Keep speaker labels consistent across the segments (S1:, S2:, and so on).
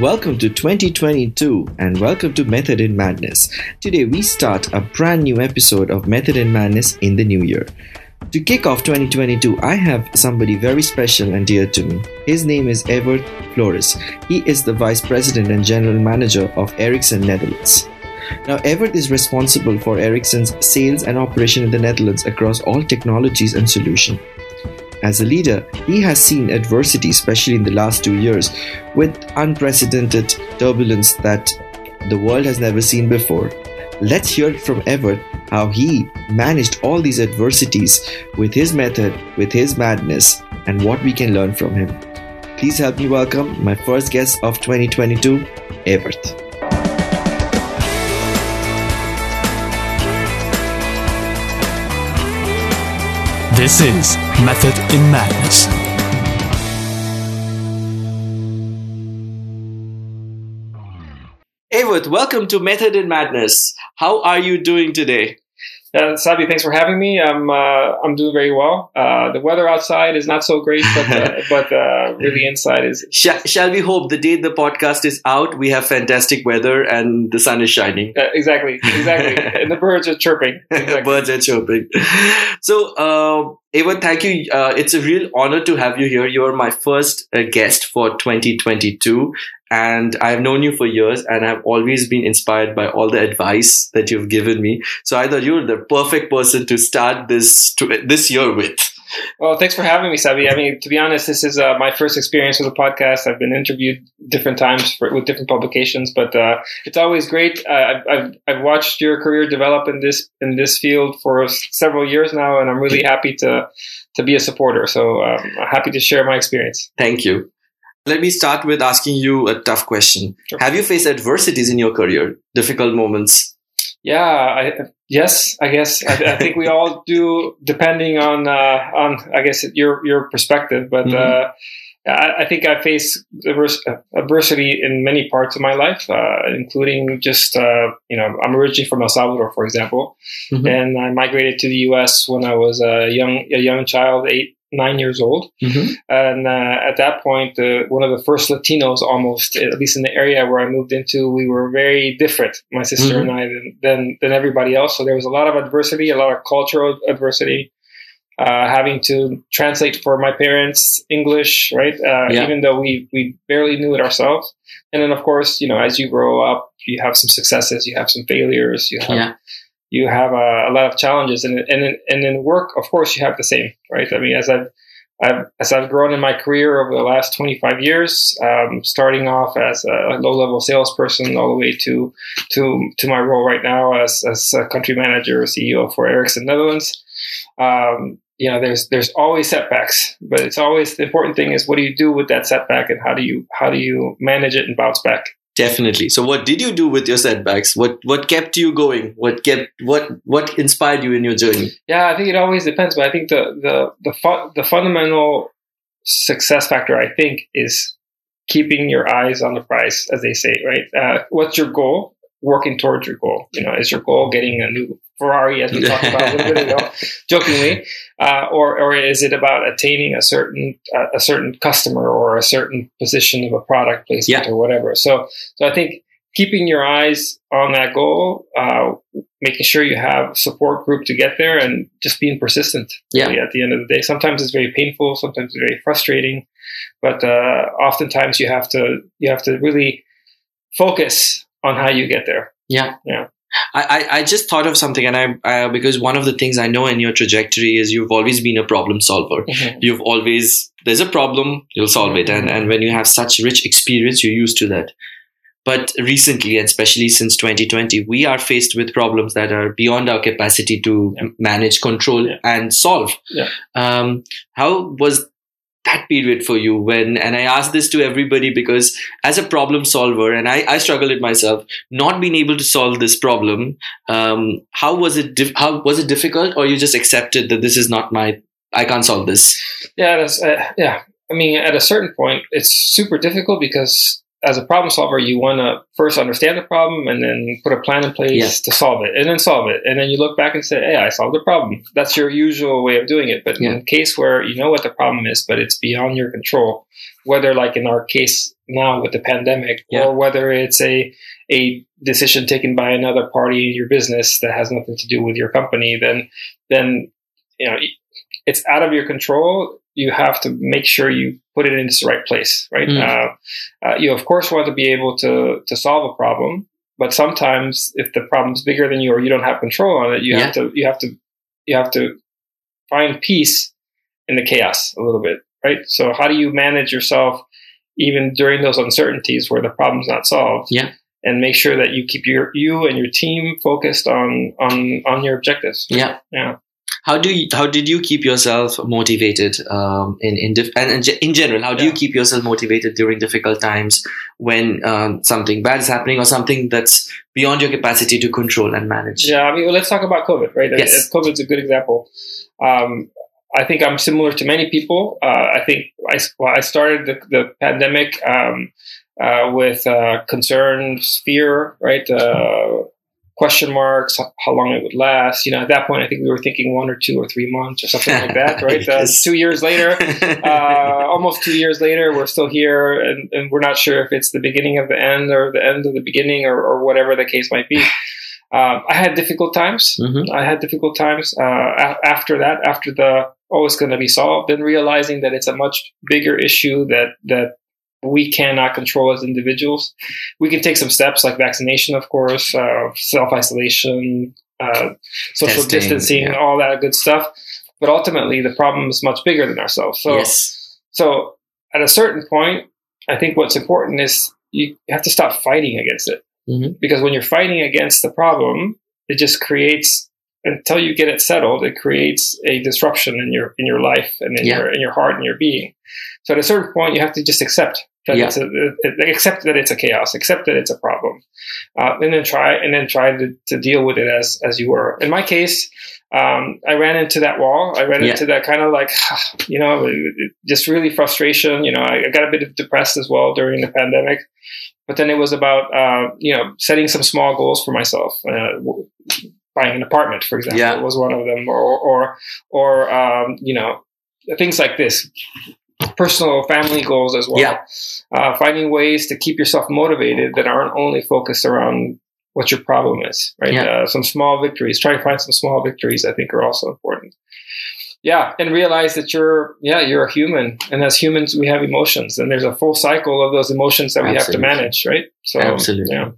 S1: Welcome to 2022 and welcome to Method in Madness. Today we start a brand new episode of Method in Madness in the new year. To kick off 2022, I have somebody very special and dear to me. His name is Everth Flores. He is the Vice President and General Manager of Ericsson Netherlands. Now, Everth is responsible for Ericsson's sales and operation in the Netherlands across all technologies and solutions. As a leader, he has seen adversity, especially in the last two years, with unprecedented turbulence that the world has never seen before. Let's hear from Everth how he managed all these adversities with his method, with his madness, and what we can learn from him. Please help me welcome my first guest of 2022, Everth.
S2: This is Method in Madness.
S1: Everth, welcome to Method in Madness. How are you doing today?
S3: Uh, Sabi, thanks for having me. I'm uh, I'm doing very well. Uh, the weather outside is not so great, but uh, but uh, really inside is.
S1: Shall, shall we hope the day the podcast is out, we have fantastic weather and the sun is shining?
S3: Uh, exactly, exactly, and the birds are chirping. Exactly.
S1: Birds are chirping. So, uh, Evan, thank you. Uh, it's a real honor to have you here. You are my first uh, guest for 2022, and I've known you for years, and I've always been inspired by all the advice that you've given me. So I thought you were the perfect person to start this to, this year with.
S3: Well, thanks for having me, Sabi. I mean, to be honest, this is uh, my first experience with a podcast. I've been interviewed different times for, with different publications, but uh, it's always great. Uh, I've, I've, I've watched your career develop in this in this field for several years now, and I'm really happy to to be a supporter. So um, I'm happy to share my experience.
S1: Thank you. Let me start with asking you a tough question.
S3: Sure.
S1: Have you faced adversities in your career, difficult moments?
S3: Yeah, I, yes, I guess I, I think we all do, depending on uh, on I guess your your perspective. But
S1: Mhm.
S3: uh, I, I think I face advers- adversity in many parts of my life, uh, including just uh, you know I'm originally from El Salvador, for example,
S1: Mhm.
S3: and I migrated to the U.S. when I was a young a young child, eight nine years old.
S1: Mhm.
S3: And uh, at that point, uh, one of the first Latinos, almost at least in the area where I moved into, we were very different, my sister
S1: Mhm.
S3: and I, than, than than everybody else. So there was a lot of adversity, a lot of cultural adversity. Uh, having to translate for my parents English, right? Uh,
S1: Yeah.
S3: Even though we we barely knew it ourselves. And then, of course, you know, as you grow up, you have some successes, you have some failures, you have
S1: Yeah.
S3: You have a, a lot of challenges, and and and in work, of course, you have the same, right? I mean, as I've, I've as I've grown in my career over the last 25 years, um, starting off as a low-level salesperson, all the way to to to my role right now as as a country manager, CEO for Ericsson Netherlands. Um, you know, there's there's always setbacks, but it's always the important thing is what do you do with that setback, and how do you how do you manage it and bounce back?
S1: Definitely. So, what did you do with your setbacks? What what kept you going? What kept what what inspired you in your journey?
S3: Yeah, I think it always depends, but I think the the the fu- the fundamental success factor I think is keeping your eyes on the prize, as they say, right? Uh, what's your goal? Working towards your goal. You know, is your goal getting a new Ferrari, as we talked about a little bit ago, jokingly, uh, or or is it about attaining a certain uh, a certain customer or a certain position of a product placement
S1: Yeah.
S3: or whatever? So so I think keeping your eyes on that goal, uh, making sure you have support group to get there, and just being persistent.
S1: Yeah.
S3: at the end of the day, sometimes it's very painful, sometimes it's very frustrating, but uh, oftentimes you have to you have to really focus on how you get there.
S1: Yeah.
S3: Yeah.
S1: I, I, I just thought of something, and I uh, because one of the things I know in your trajectory is you've always been a problem solver. You've always there's a problem, you'll solve it, and and when you have such rich experience, you're used to that. But recently, and especially since 2020, we are faced with problems that are beyond our capacity to
S3: Yeah.
S1: manage, control,
S3: Yeah.
S1: and solve.
S3: Yeah.
S1: Um, how was that period for you when and i ask this to everybody because as a problem solver and i, I struggle it myself not being able to solve this problem um, how was it dif- how was it difficult or you just accepted that this is not my i can't solve this
S3: Yeah, uh, yeah. I mean, at a certain point, it's super difficult because as a problem solver, you want to first understand the problem and then put a plan in place to solve it, and then solve it, and then you look back and say, "Hey, I solved the problem." That's your usual way of doing it. But
S1: Yeah.
S3: in a case where you know what the problem is, but it's beyond your control, whether like in our case now with the pandemic,
S1: Yeah.
S3: or whether it's a a decision taken by another party in your business that has nothing to do with your company, then then you know it's out of your control. You have to make sure you put it in its right place, right?
S1: Mm.
S3: Uh, uh, you of course want to be able to to solve a problem, but sometimes if the problem's bigger than you or you don't have control on it, you
S1: Yeah.
S3: have to you have to you have to find peace in the chaos a little bit, right? So how do you manage yourself even during those uncertainties where the problem's not solved?
S1: Yeah.
S3: And make sure that you keep your you and your team focused on on on your objectives.
S1: Yeah.
S3: Yeah.
S1: How do you, how did you keep yourself motivated um, in in dif- and in, in general? How do you keep yourself motivated during difficult times when um, something bad is happening or something that's beyond your capacity to control and manage?
S3: Yeah, I mean, well, let's talk about COVID, right?
S1: Yes.
S3: Uh, COVID's a good example. Um, I think I'm similar to many people. Uh, I think I, well, I started the, the pandemic um, uh, with uh, concerns, fear, right? Uh, question marks, how long it would last. You know, at that point, I think we were thinking one or two or three months or something like that, right? Uh, two years later, uh, almost two years later, we're still here, and, and we're not sure if it's the beginning of the end or the end of the beginning or, or whatever the case might be. Um, I had difficult times.
S1: Mhm.
S3: I had difficult times uh, a- after that, after the oh, it's going to be solved, and realizing that it's a much bigger issue that that we cannot control as individuals. We can take some steps like vaccination, of course, uh, self isolation, uh, social
S1: Testing,
S3: distancing,
S1: yeah.
S3: all that good stuff. But ultimately, the problem is much bigger than ourselves. So,
S1: yes.
S3: so at a certain point, I think what's important is you have to stop fighting against it.
S1: Mhm.
S3: Because when you're fighting against the problem, it just creates until you get it settled, it creates a disruption in your in your life and in
S1: Yeah.
S3: your in your heart and your being. So at a certain point, you have to just accept that
S1: Yeah.
S3: it's a, accept that it's a chaos, accept that it's a problem, uh, and then try and then try to, to deal with it as as you were. In my case, um, I ran into that wall. I ran
S1: Yeah.
S3: into that kind of like, you know, just really frustration. You know, I, I got a bit of depressed as well during the pandemic. But then it was about, uh, you know, setting some small goals for myself. Uh, buying an apartment, for example,
S1: Yeah.
S3: was one of them, or, or, or um, you know, things like this. Personal family goals as well.
S1: Yeah.
S3: Uh, finding ways to keep yourself motivated that aren't only focused around what your problem is, right?
S1: Yeah.
S3: Uh, some small victories. Try to find some small victories. I think are also important. Yeah, and realize that you're yeah you're a human, and as humans we have emotions, and there's a full cycle of those emotions that we have to manage, right? So
S1: Absolutely.
S3: yeah.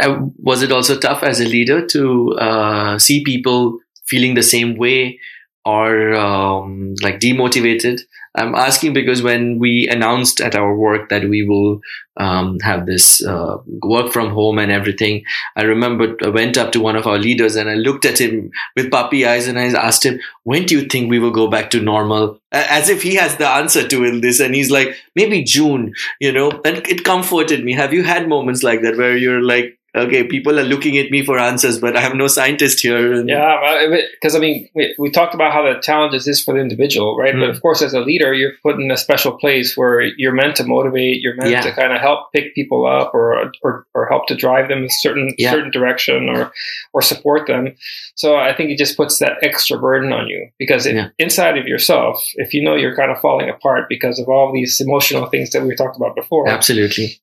S1: Uh, was it also tough as a leader to uh, see people feeling the same way or um, like demotivated? I'm asking because when we announced at our work that we will um, have this uh, work from home and everything, I remember I went up to one of our leaders and I looked at him with puppy eyes and I asked him, "When do you think we will go back to normal?" As if he has the answer to all this, and he's like, "Maybe June." You know, and it comforted me. Have you had moments like that where you're like, "Okay, people are looking at me for answers, but I have no scientist here." And
S3: Yeah, because I mean, we, we talked about how the challenges is for the individual, right? But
S1: Mm.
S3: of course, as a leader, you're put in a special place where you're meant to motivate, you're meant
S1: Yeah.
S3: to kind of help pick people up, or, or or help to drive them in a certain
S1: Yeah.
S3: certain direction, or or support them. So I think it just puts that extra burden on you because it,
S1: Yeah.
S3: inside of yourself, if you know you're kind of falling apart because of all these emotional things that we talked about before,
S1: Absolutely.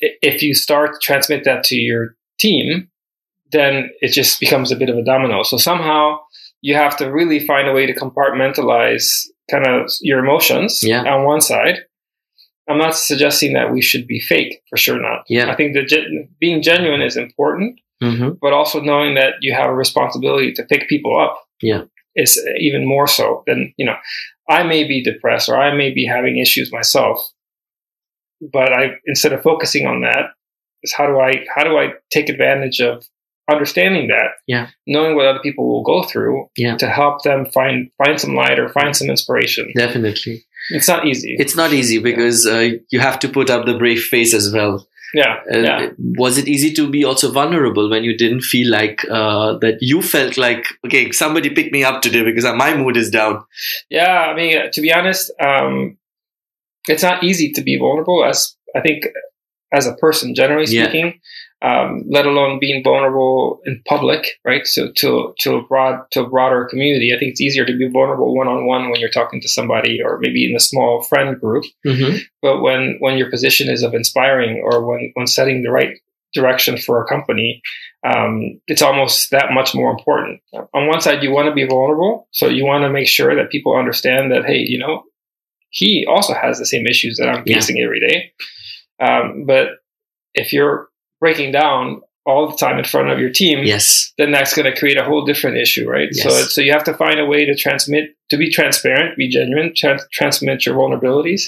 S3: If you start to transmit that to your team, then it just becomes a bit of a domino. So somehow you have to really find a way to compartmentalize kind of your emotions
S1: Yeah.
S3: on one side. I'm not suggesting that we should be fake, for sure not.
S1: Yeah.
S3: I think that gen- being genuine is important,
S1: hmm
S3: but also knowing that you have a responsibility to pick people up
S1: Yeah.
S3: is even more so than, you know, I may be depressed or I may be having issues myself, but I, instead of focusing on that, is how do I, how do I take advantage of understanding that,
S1: Yeah.
S3: knowing what other people will go through
S1: Yeah.
S3: to help them find, find some light or find some inspiration.
S1: Definitely.
S3: It's not easy.
S1: It's not easy because uh, you have to put up the brave face as well.
S3: yeah.
S1: Uh,
S3: yeah.
S1: Was it easy to be also vulnerable when you didn't feel like uh, that you felt like, okay, somebody pick me up today because my mood is down?
S3: Yeah, I mean, to be honest, um, it's not easy to be vulnerable. As I think, as a person, generally
S1: Yeah.
S3: speaking, um, let alone being vulnerable in public, right? So to to a broad to a broader community, I think it's easier to be vulnerable one on one when you're talking to somebody, or maybe in a small friend group.
S1: Mm-hmm.
S3: But when when your position is of inspiring, or when when setting the right direction for a company, um, it's almost that much more important. On one side, you want to be vulnerable, so you want to make sure that people understand that, hey, you know, he also has the same issues that I'm
S1: Yeah.
S3: facing every day. Um, but if you're breaking down all the time in front of your team,
S1: Yes.
S3: then that's going to create a whole different issue, right? So,
S1: Yes.
S3: so you have to find a way to transmit, to be transparent, be genuine, trans- transmit your vulnerabilities,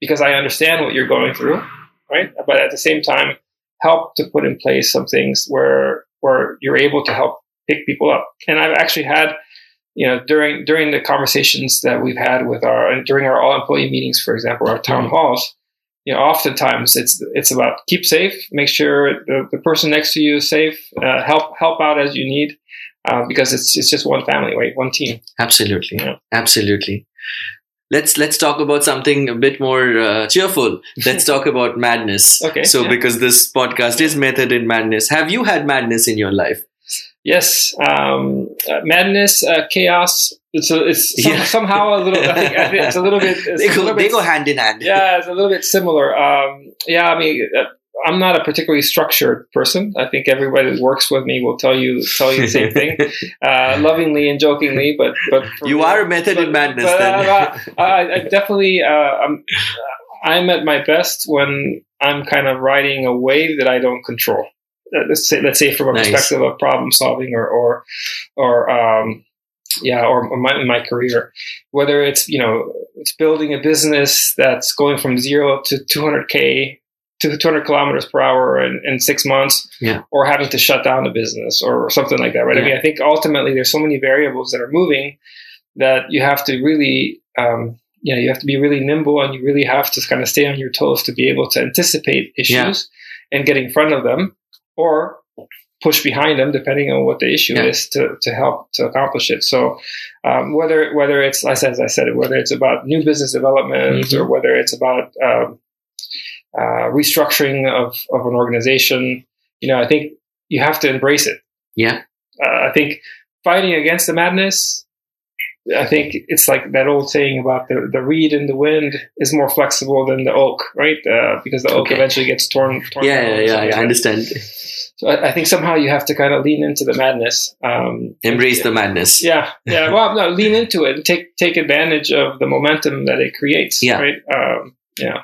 S3: because I understand what you're going through, right? But at the same time, help to put in place some things where where you're able to help pick people up. And I've actually had, you know, during during the conversations that we've had with our during our all employee meetings, for example, our town
S1: Mhm.
S3: halls, you know, oftentimes it's it's about keep safe, make sure the, the person next to you is safe, uh, help help out as you need, uh, because it's it's just one family, right? One team.
S1: Absolutely.
S3: Yeah.
S1: Absolutely. Let's let's talk about something a bit more uh, cheerful. Let's talk about madness.
S3: Okay,
S1: So
S3: yeah.
S1: because this podcast is Method in Madness, have you had madness in your life?
S3: Yes, um, uh, madness, uh, chaos. It's a, it's some,
S1: Yeah.
S3: somehow a little. I think, I think it's a little bit. It's
S1: They go,
S3: little
S1: they
S3: bit
S1: go hand in hand.
S3: yeah, it's a little bit similar. Um, yeah, I mean, uh, I'm not a particularly structured person. I think everybody that works with me will tell you tell you the same thing, uh, lovingly and jokingly. But but
S1: You
S3: me-
S1: are a method in madness
S3: but,
S1: then.
S3: uh, I, I definitely uh, I'm I'm at my best when I'm kind of riding a wave that I don't control. Uh, Let's say let's say from a
S1: Nice.
S3: perspective of problem solving or or or um, yeah, or or my, my career, whether it's you know it's building a business that's going from zero to 200k to 200 kilometers per hour in, in six months,
S1: Yeah.
S3: or having to shut down the business or something like that, right? I mean, I think ultimately there's so many variables that are moving that you have to really, um, you know, you have to be really nimble and you really have to kind of stay on your toes to be able to anticipate issues and get in front of them or push behind them depending on what the issue
S1: Yeah.
S3: is to, to help to accomplish it. So um, whether whether it's as I said, whether it's about new business development
S1: Mhm.
S3: or whether it's about um, uh, restructuring of, of an organization, you know, I think you have to embrace it.
S1: Yeah.
S3: Uh, I think fighting against the madness, I think it's like that old saying about the, the reed in the wind is more flexible than the oak, right? Uh, because the oak
S1: Okay.
S3: eventually gets torn. torn
S1: Yeah, yeah, yeah, yeah, I understand.
S3: So I, I think somehow you have to kind of lean into the madness. Um,
S1: Embrace the madness.
S3: yeah, yeah. Well, no, lean into it and take take advantage of the momentum that it creates.
S1: Yeah.
S3: Right. Um, yeah.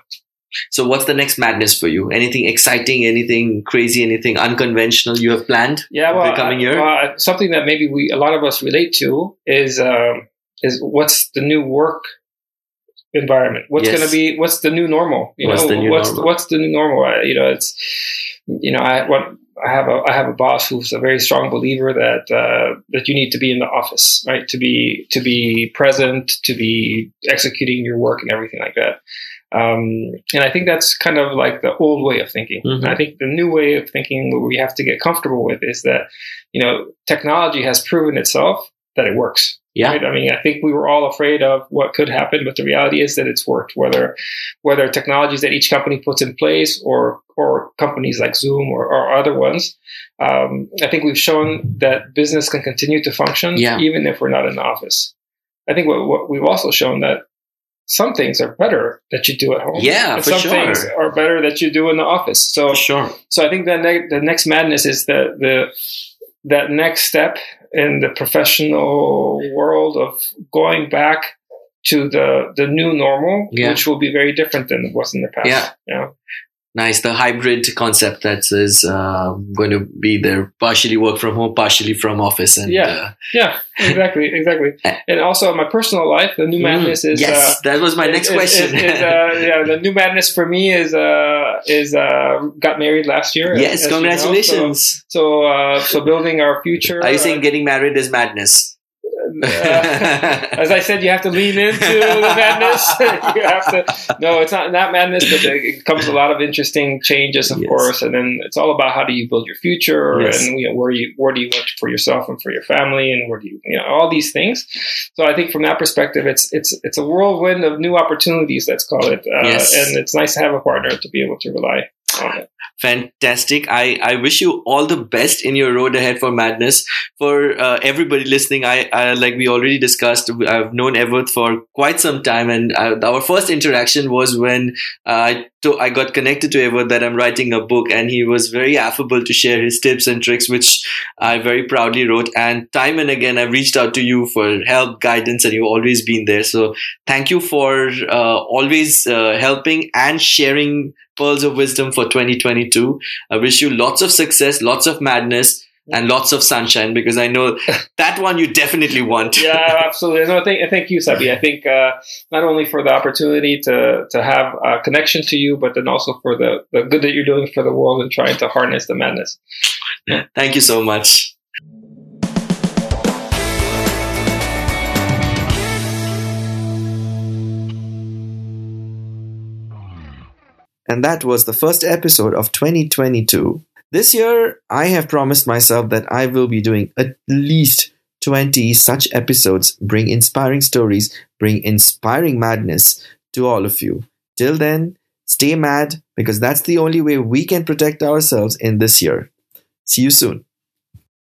S1: So, what's the next madness for you? Anything exciting? Anything crazy? Anything unconventional you have planned?
S3: Yeah. Well,
S1: the coming year?
S3: well, something that maybe we a lot of us relate to is um, is what's the new work environment? What's
S1: Yes.
S3: going to be? What's the new normal? You
S1: What's
S3: know,
S1: the new
S3: what's
S1: normal?
S3: what's the new normal? You know, it's you know, I what I have a I have a boss who's a very strong believer that uh, that you need to be in the office, right? To be to be present, to be executing your work and everything like that. Um, and I think that's kind of like the old way of thinking.
S1: Mhm.
S3: I think the new way of thinking, what we have to get comfortable with, is that you know technology has proven itself that it works.
S1: Yeah.
S3: Right? I mean, I think we were all afraid of what could happen, but the reality is that it's worked. Whether whether technologies that each company puts in place or or companies like Zoom or, or other ones, um, I think we've shown that business can continue to function
S1: Yeah.
S3: even if we're not in the office. I think what, what we've also shown that some things are better that you do at home.
S1: Yeah,
S3: and
S1: for
S3: some
S1: sure.
S3: things are better that you do in the office. So
S1: For sure.
S3: so I think the ne- the next madness is the the that next step in the professional world of going back to the the new normal,
S1: Yeah.
S3: which will be very different than it was in the past.
S1: Yeah.
S3: yeah,
S1: Nice. The hybrid concept that is uh, going to be there partially work from home, partially from office. And,
S3: Yeah.
S1: uh,
S3: yeah, exactly, exactly. And also, my personal life, the new madness
S1: mm,
S3: is
S1: yes,
S3: uh,
S1: that was my next
S3: is-
S1: question.
S3: Is, is, uh, yeah, the new madness for me is uh, is uh, got married last year.
S1: yes,
S3: you know.
S1: congratulations.
S3: So so, uh, so building our future.
S1: Are you saying getting married is madness?
S3: Uh, as I said, you have to lean into the madness. you have to. No, it's not not madness, but it comes a lot of interesting changes, of
S1: Yes.
S3: course, and then it's all about how do you build your future,
S1: Yes.
S3: and you know, where you where do you want for yourself and for your family, and where do you you know all these things. So I think from that perspective, it's it's it's a whirlwind of new opportunities. Let's call it, uh,
S1: Yes.
S3: and it's nice to have a partner to be able to rely
S1: Fantastic. I, I wish you all the best in your road ahead for madness. For uh, everybody listening, I, I, like we already discussed, I've known Everth for quite some time, and uh, our first interaction was when uh, I to, I got connected to Everth that I'm writing a book, and he was very affable to share his tips and tricks, which I very proudly wrote. And time and again, I've reached out to you for help, guidance, and you've always been there. So thank you for uh, always uh, helping and sharing pearls of wisdom for 2022. I wish you lots of success, lots of madness, and lots of sunshine because I know that one you definitely want.
S3: yeah, absolutely. No, thank, thank you, Sabi. I think uh, not only for the opportunity to to have a connection to you, but then also for the, the good that you're doing for the world and trying to harness the madness.
S1: Thank you so much. And that was the first episode of 2022. This year, I have promised myself that I will be doing at least 20 such episodes, bring inspiring stories, bring inspiring madness to all of you. Till then, stay mad because that's the only way we can protect ourselves in this year. See you soon.